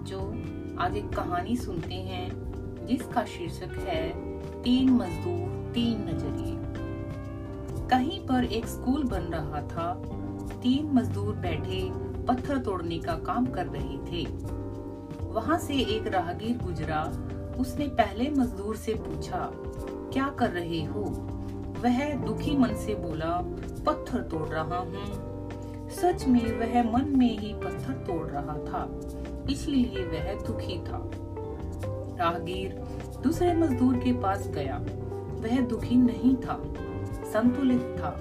आज एक कहानी सुनते हैं, जिसका शीर्षक है, तीन मजदूर, तीन नज़रिए। कहीं पर एक स्कूल बन रहा था। तीन मजदूर बैठे पत्थर तोड़ने का काम कर रहे थे। वहाँ से एक राहगीर गुजरा। उसने पहले मजदूर से पूछा, क्या कर रहे हो? वह दुखी मन से बोला, पत्थर तोड़ रहा हूँ। सच में वह मन में ही पत्थर तोड़ रहा था, इसलिए वह दुखी था। राहगीर दूसरे मजदूर के पास गया। वह दुखी नहीं था, संतुलित था,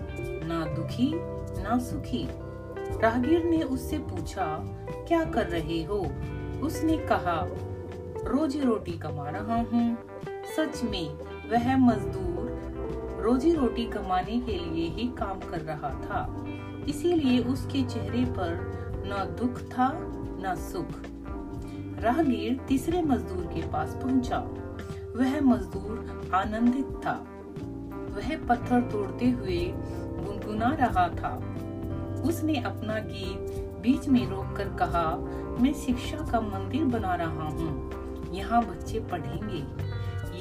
ना दुखी, ना सुखी। राहगीर ने उससे पूछा, क्या कर रहे हो? उसने कहा, रोजी रोटी कमा रहा हूँ। सच में, वह मजदूर रोजी रोटी कमाने के लिए ही काम कर रहा था। इसीलिए उसके चेहरे पर न दुख था, न सुख। राहगीर तीसरे मजदूर के पास पहुँचा। वह मजदूर आनंदित था। वह पत्थर तोड़ते हुए गुनगुना रहा था। उसने अपना गीत बीच में रोककर कहा, मैं शिक्षा का मंदिर बना रहा हूँ। यहाँ बच्चे पढ़ेंगे।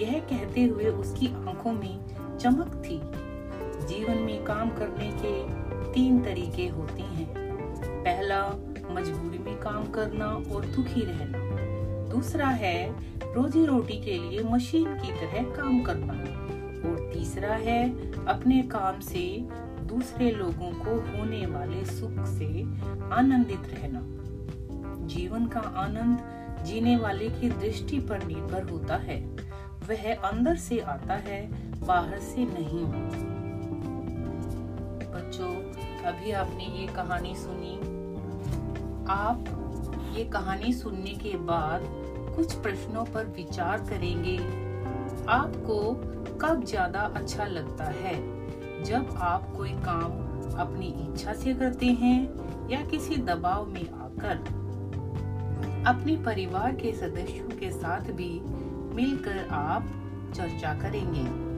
यह कहते हुए उसकी आँखों में चमक थी। जीवन में काम करने के तीन तरीके होते हैं। पहला, मजबूरी में काम करना और दुखी रहना। दूसरा है, रोजी रोटी के लिए मशीन की तरह काम करना। और तीसरा है, अपने काम से दूसरे लोगों को होने वाले सुख से आनंदित रहना। जीवन का आनंद जीने वाले की दृष्टि पर निर्भर होता है। वह अंदर से आता है, बाहर से नहीं। बच्चों अभी आपने ये कहानी सुनी। आप ये कहानी सुनने के बाद कुछ प्रश्नों पर विचार करेंगे। आपको कब ज़्यादा अच्छा लगता है? जब आप कोई काम अपनी इच्छा से करते हैं या किसी दबाव में आकर। अपने परिवार के सदस्यों के साथ भी मिलकर आप चर्चा करेंगे।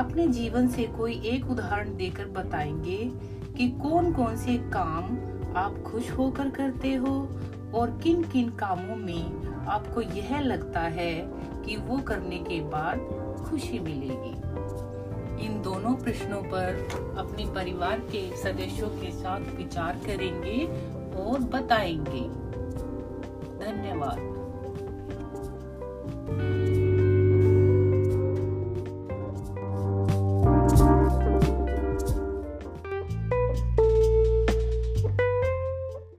अपने जीवन से कोई एक उदाहरण देकर बताएँगे कि कौन कौन से काम आप खुश होकर करते हो और किन किन कामों में आपको यह लगता है कि वो करने के बाद खुशी मिलेगी। इन दोनों प्रश्नों पर अपने परिवार के सदस्यों के साथ विचार करेंगे और बताएँगे। धन्यवाद।